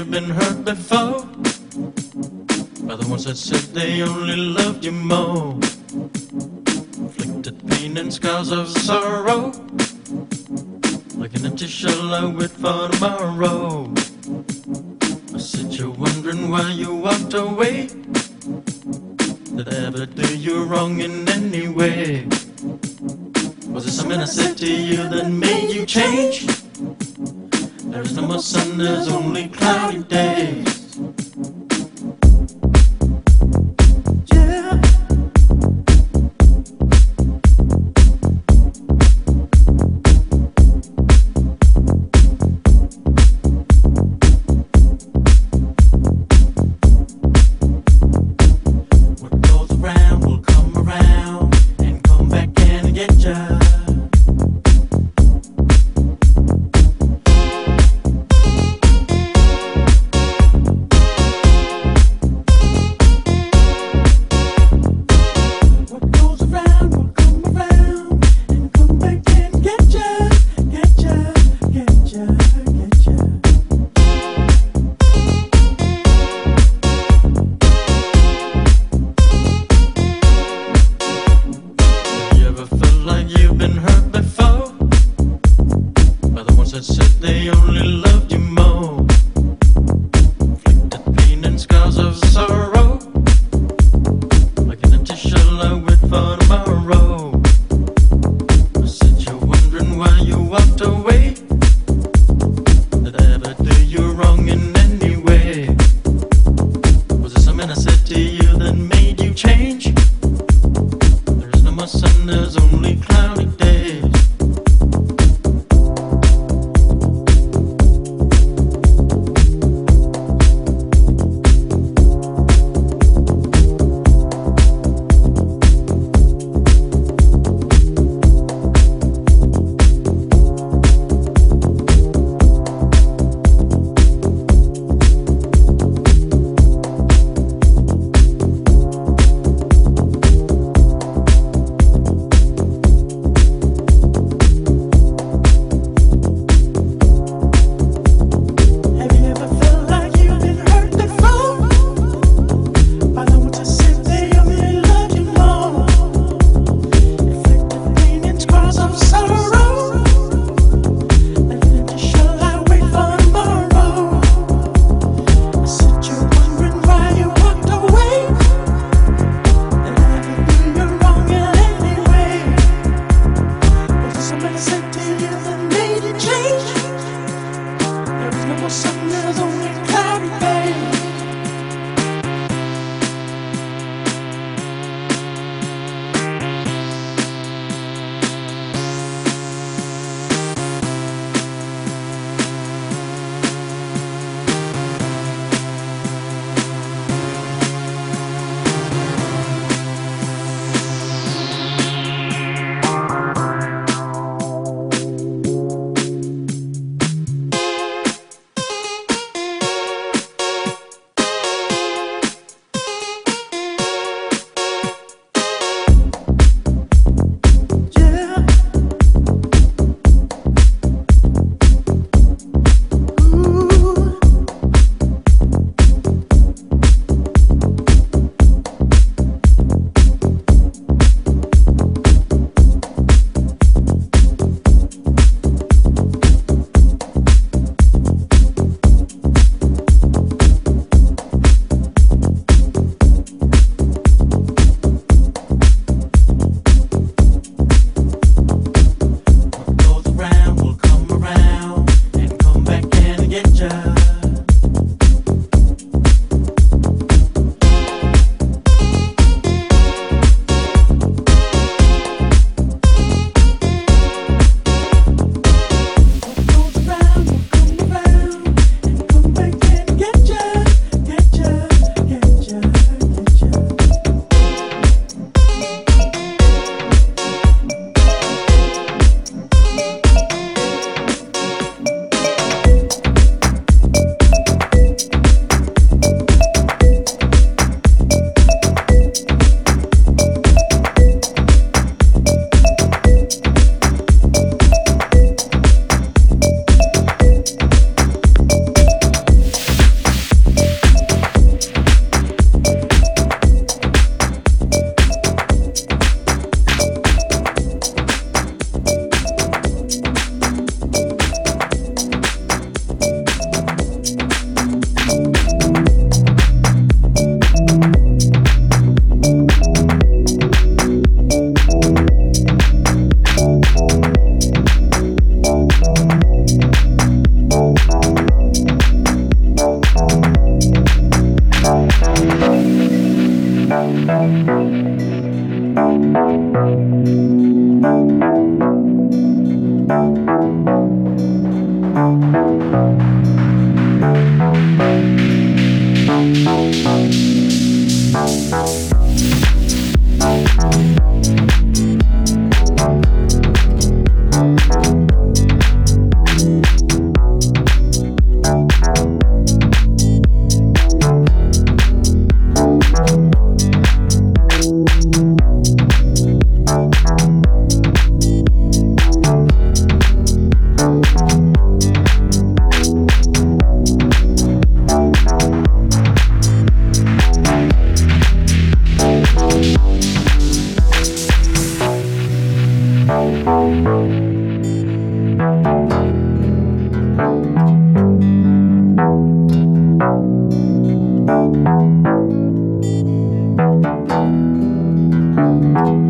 you've been hurt before by the ones that said they only loved you more. Inflicted pain and scars of sorrow. Thank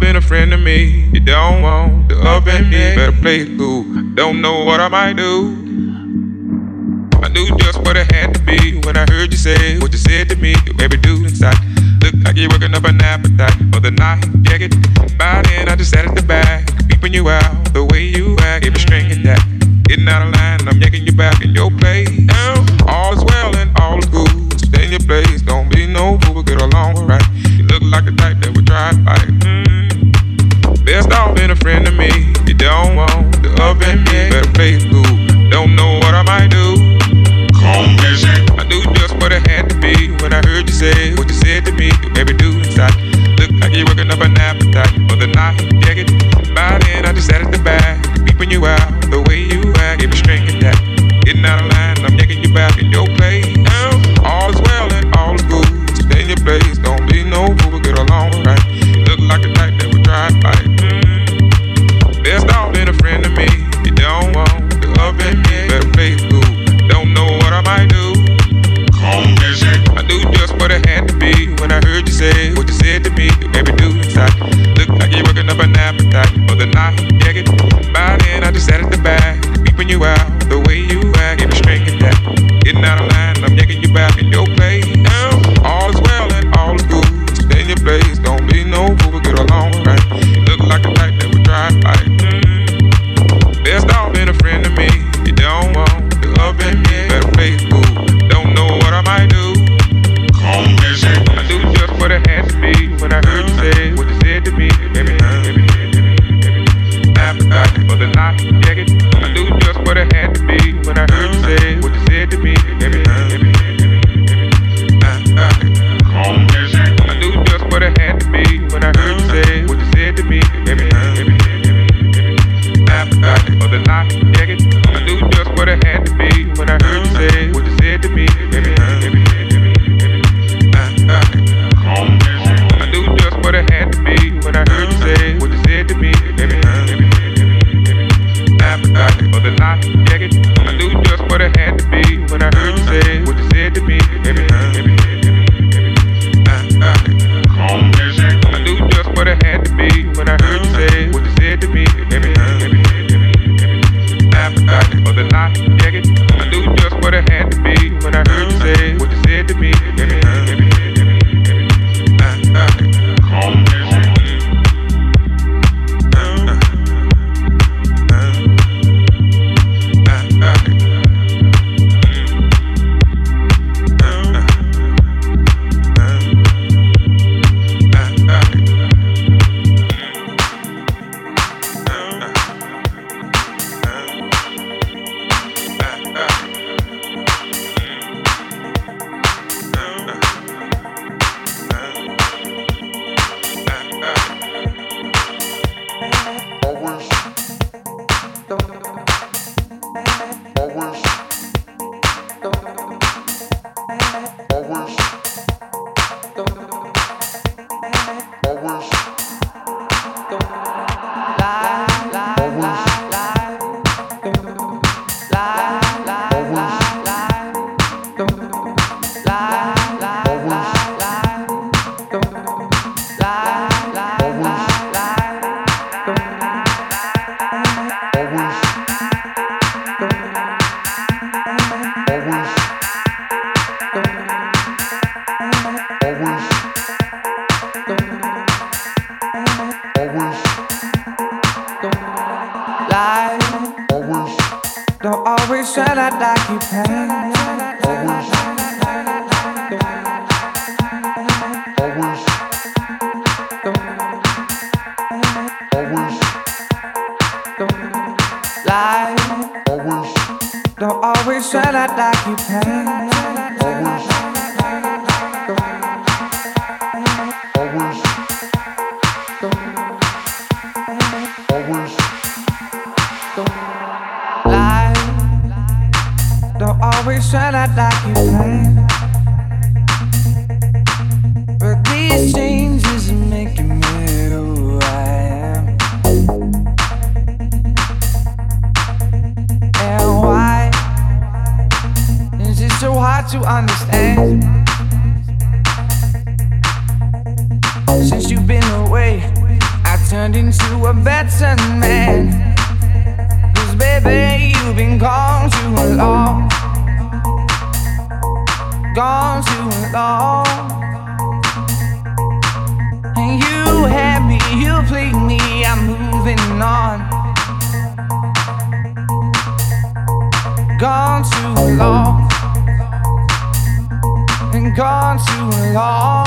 been a friend to me. You don't want to up and me. Better play it cool. Don't know what I might do. I knew just what it had to be when I heard you say what you said to me. To every dude inside, look like you're working up an appetite for the night. Yeah, get by then. I just sat at the back, peeping you out the way you act, every string and that. Getting out of line and I'm yanking you back in your place. All is well and all is good. Stay in your place, don't be no fool, get along alright. You look like a type that would drive by stop been a friend to me. You don't want the up oven me. Better play it cool. Don't know what I might do. Come visit. I knew just what it had to be when I heard you say what you said to me. You made me do inside. Look like you're working up an appetite for the night. Yeah, get by then I just sat at the back, peeping you out the way you act. Give me strength in that. Getting out of line. gone too long and gone too long.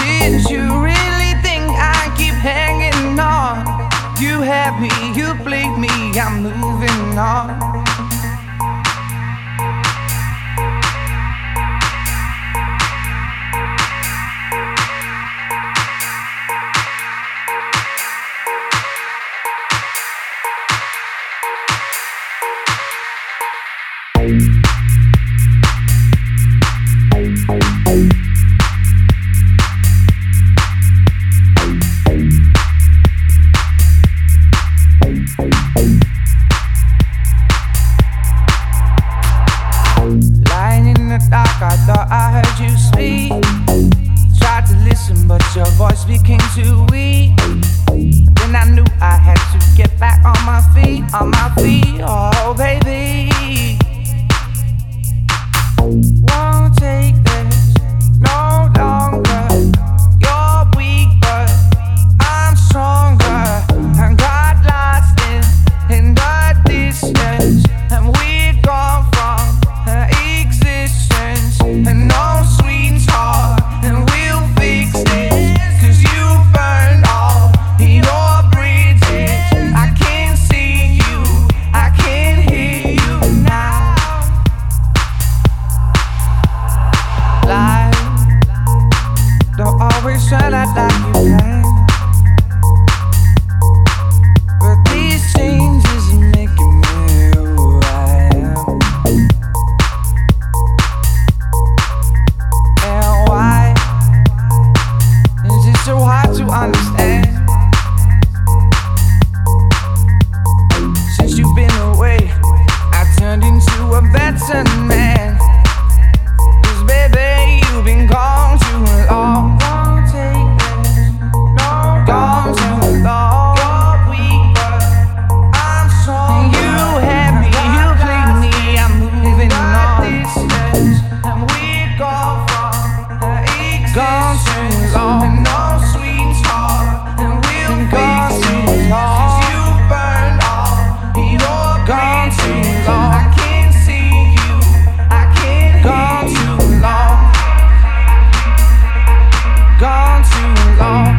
Did you really think I keep hanging on? You had me, you played me, I'm moving on. long.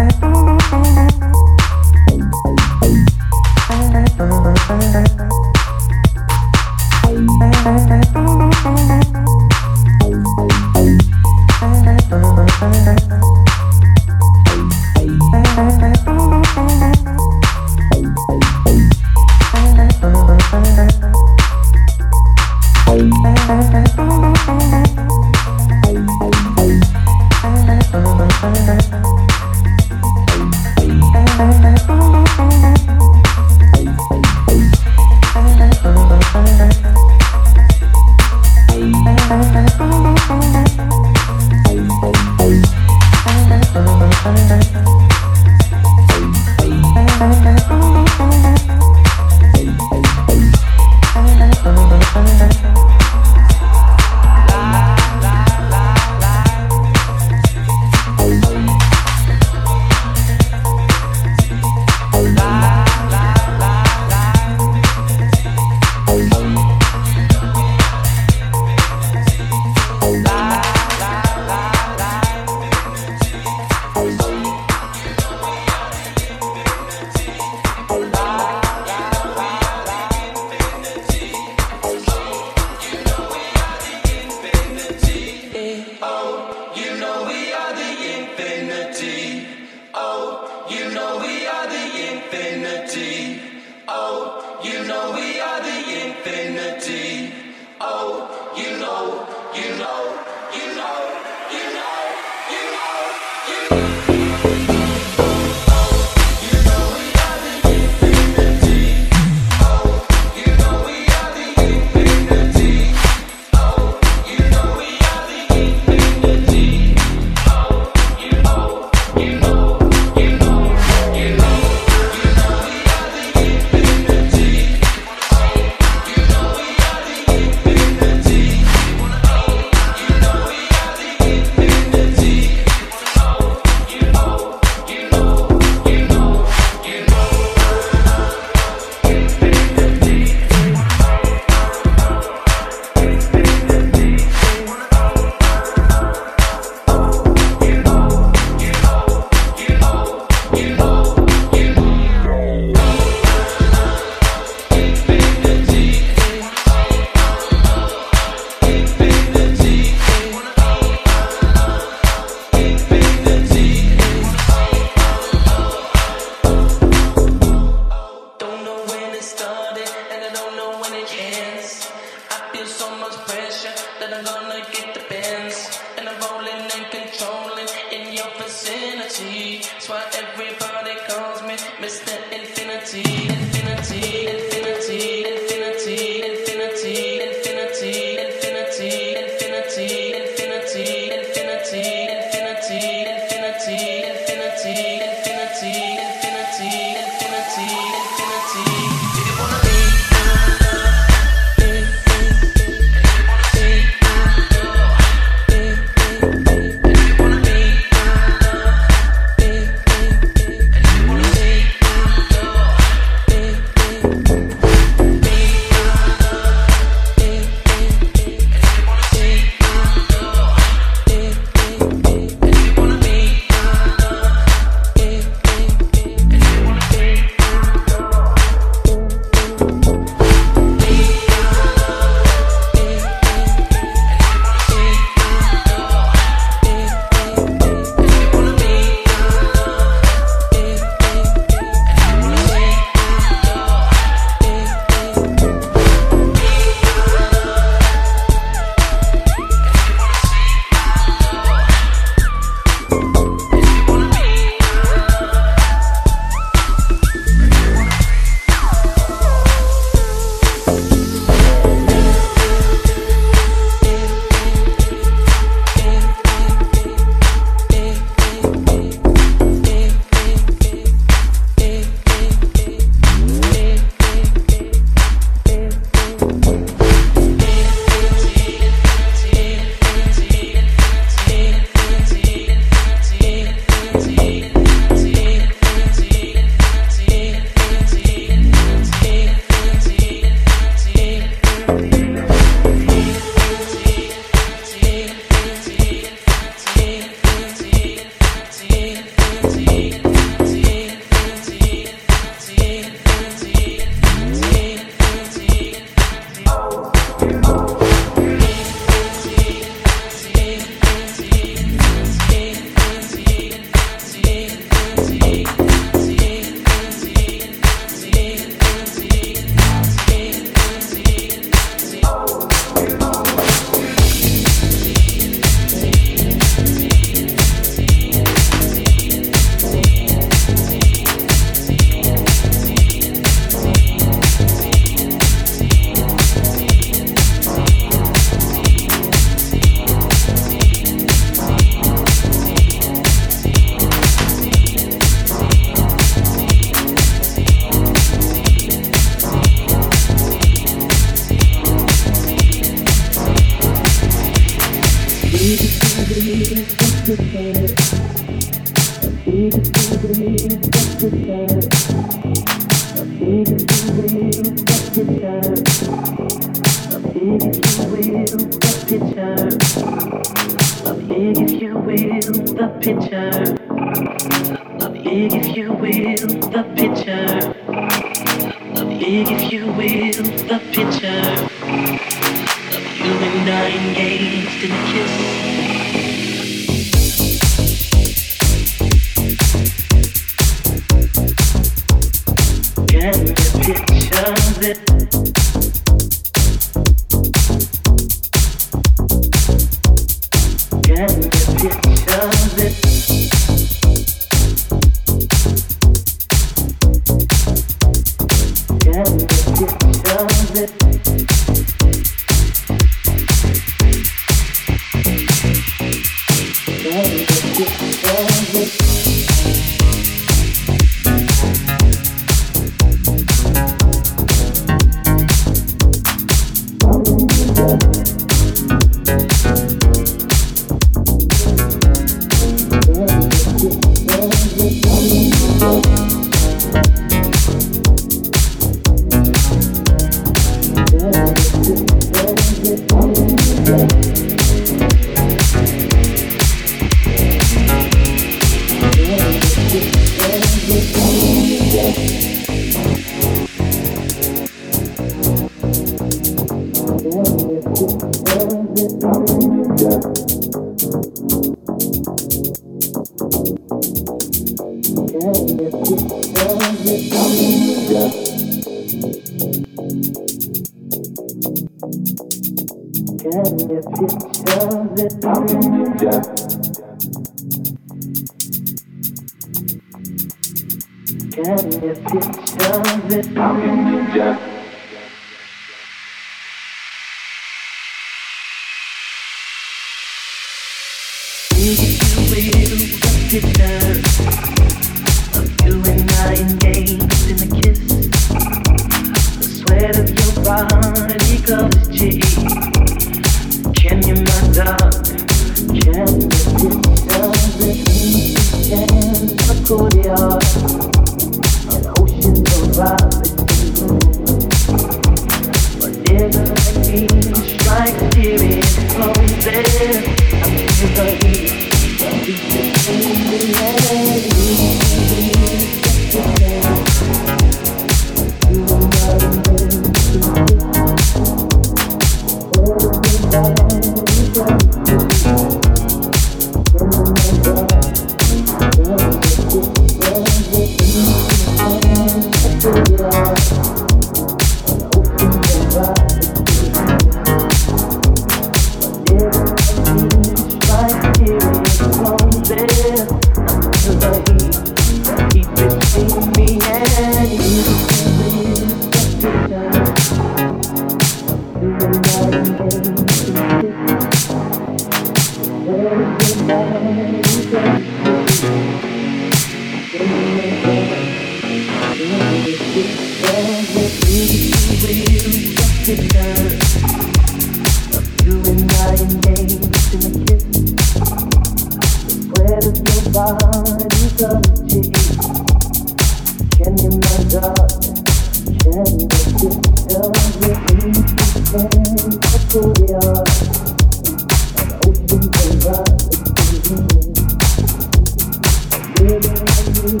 Thank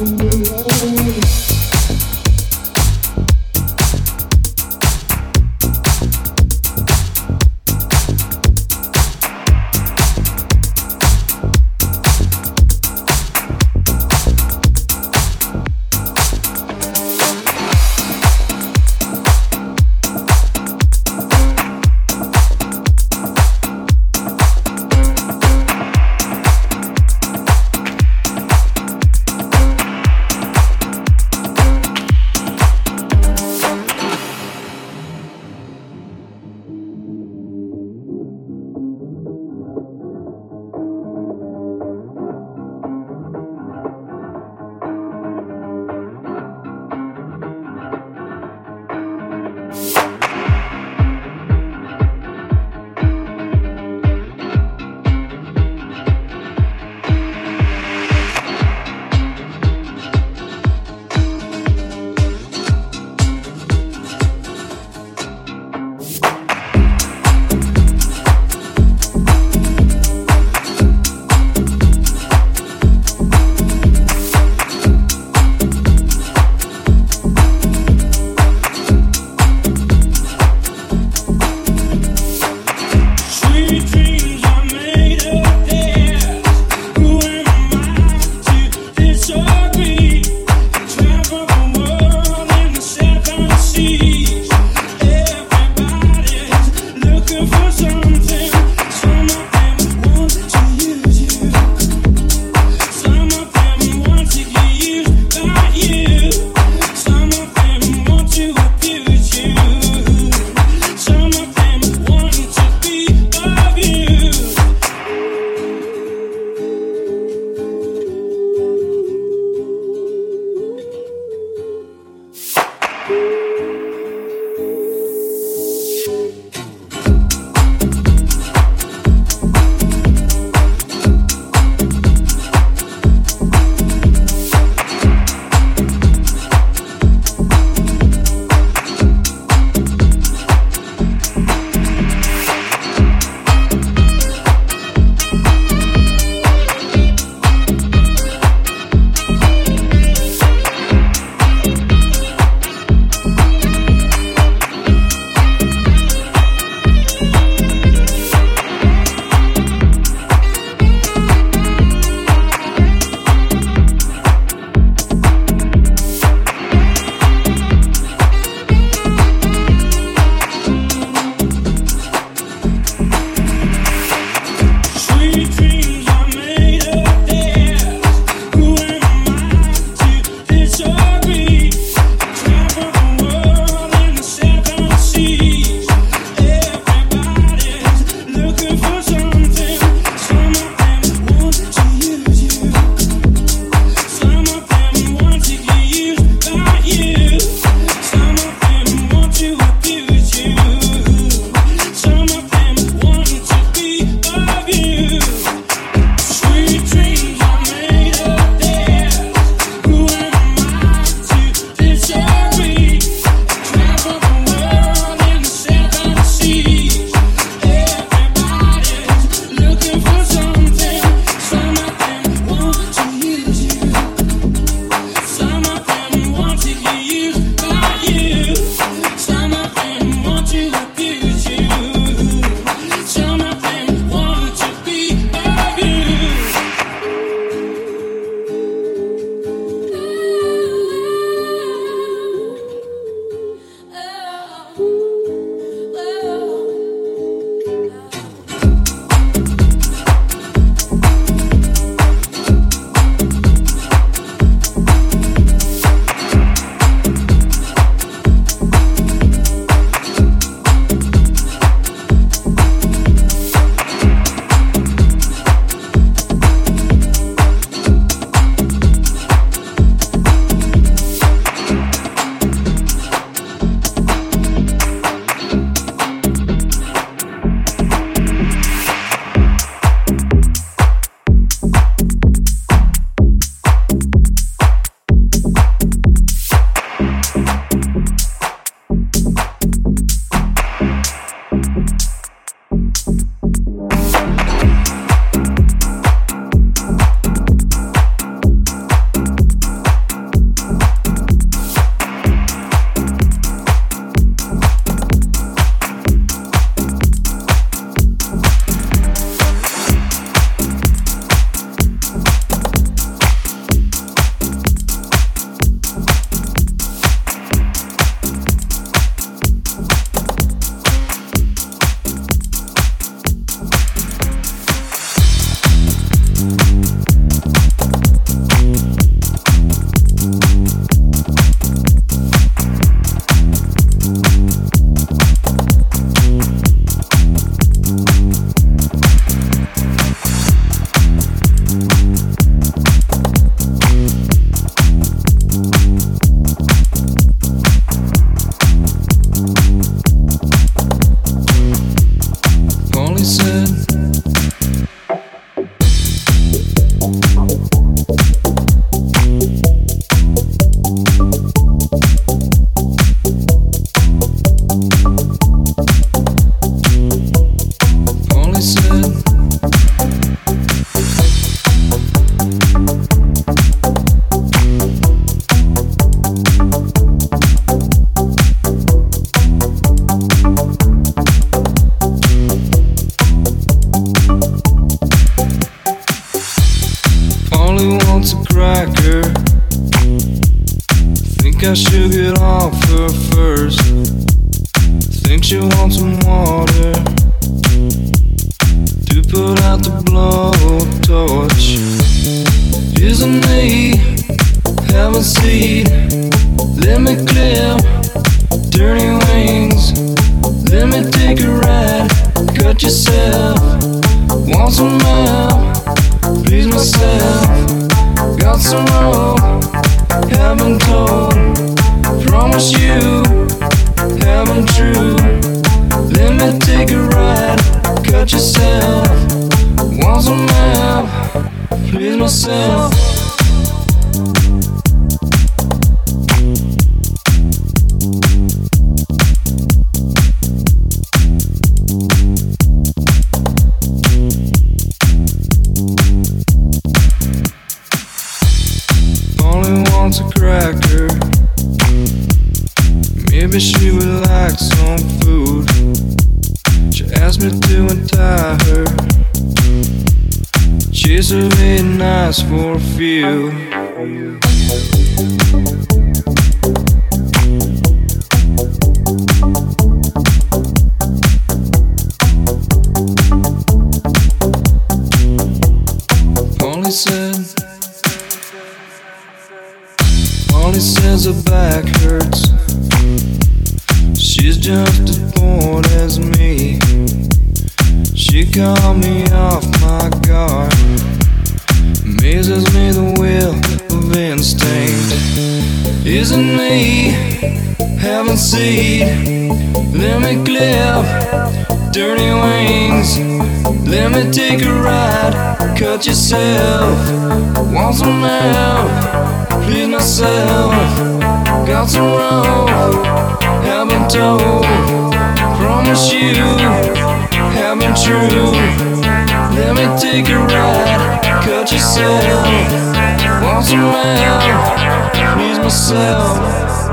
you. Her back hurts. She's just as bored as me. She caught me off my guard. Amazes me the will of instinct. Isn't me having seed? Let me clip dirty wings. Let me take a ride. Cut yourself. Want some help? Please myself. Got some rope. Haven't told. Promise you. Haven't true. Let me take a ride. Cut yourself. Want some help? Please myself.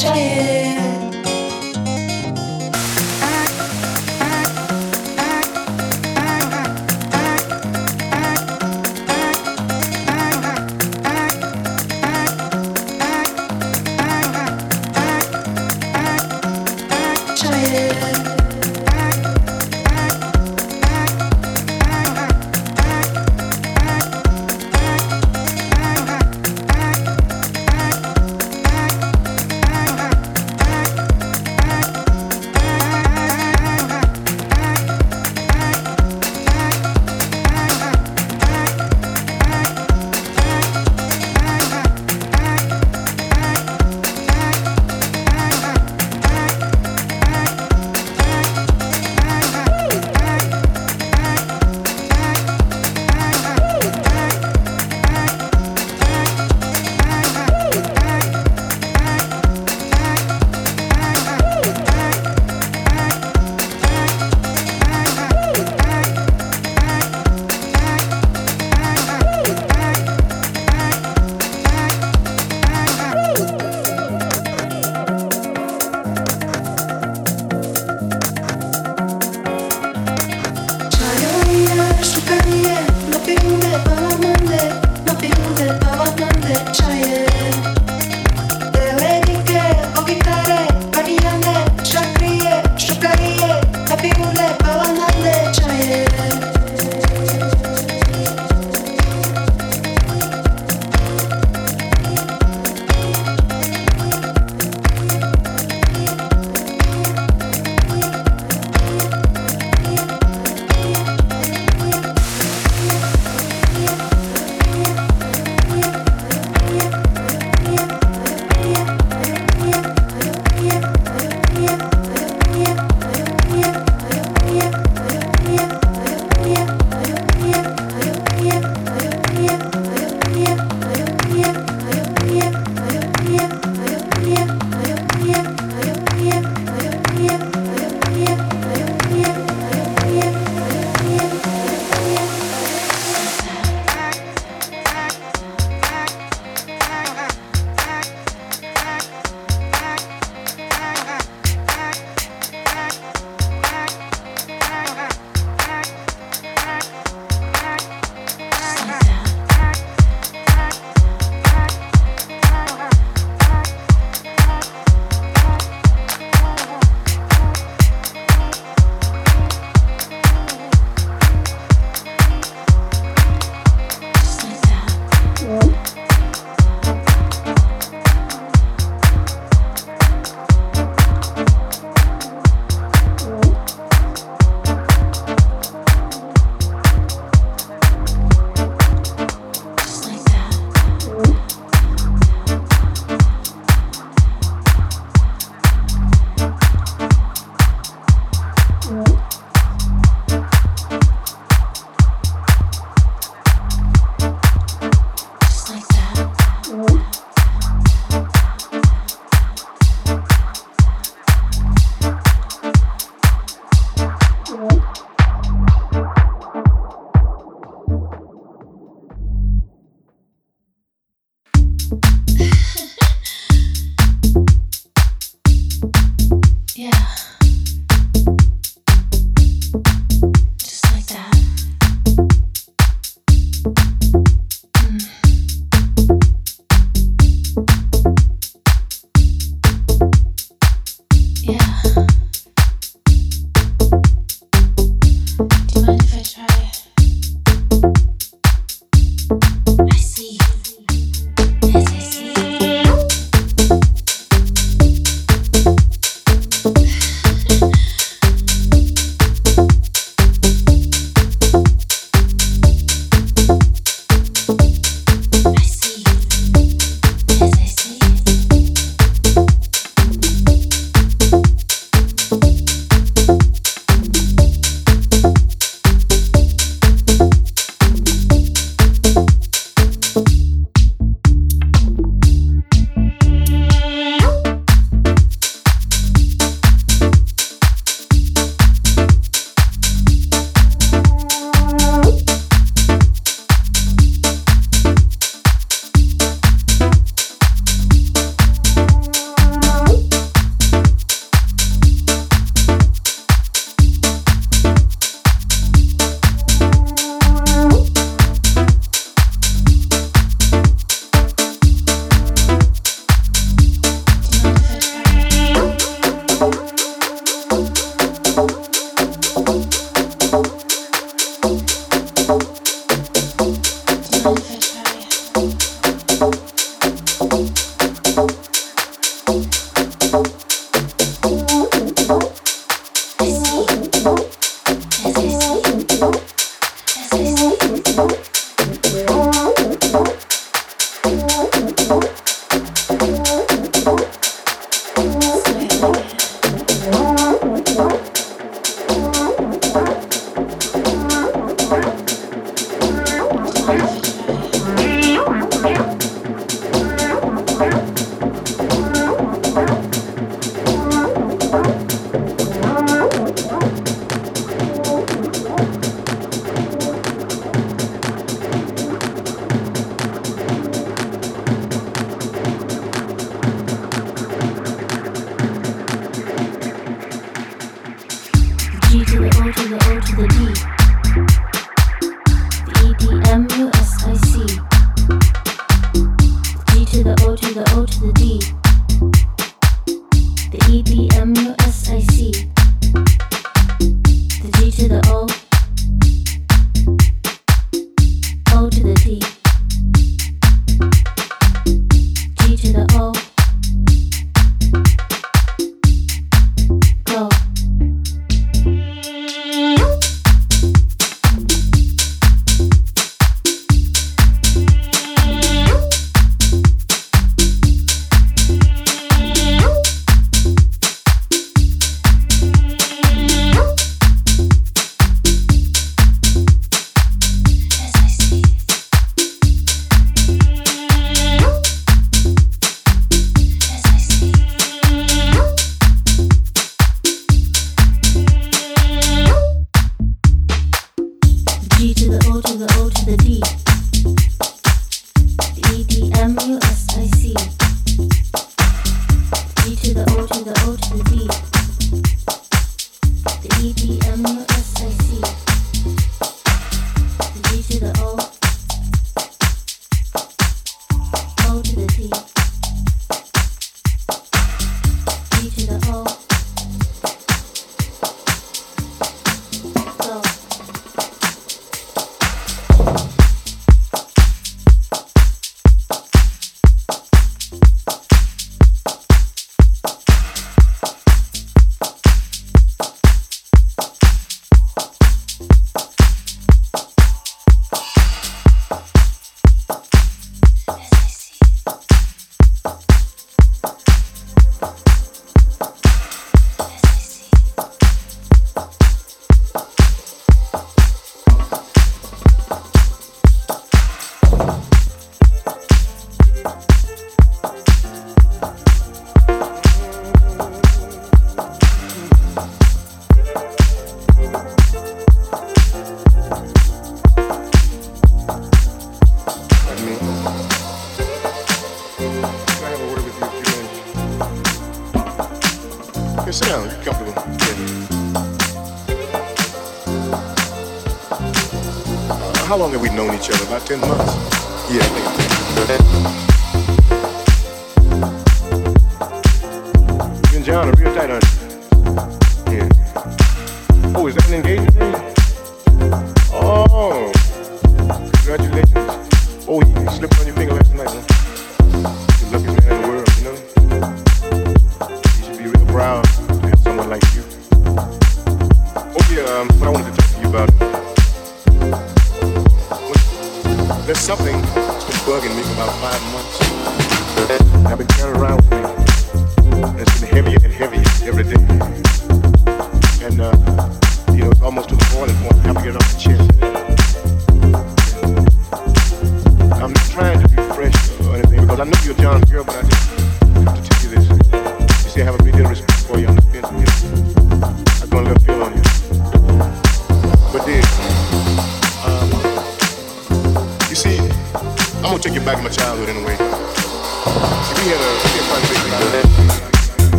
This is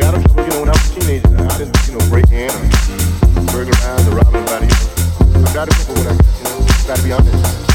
I don't know, when I was a teenager, I didn't, you know, break in or burglarize or rob anybody. I gotta be honest.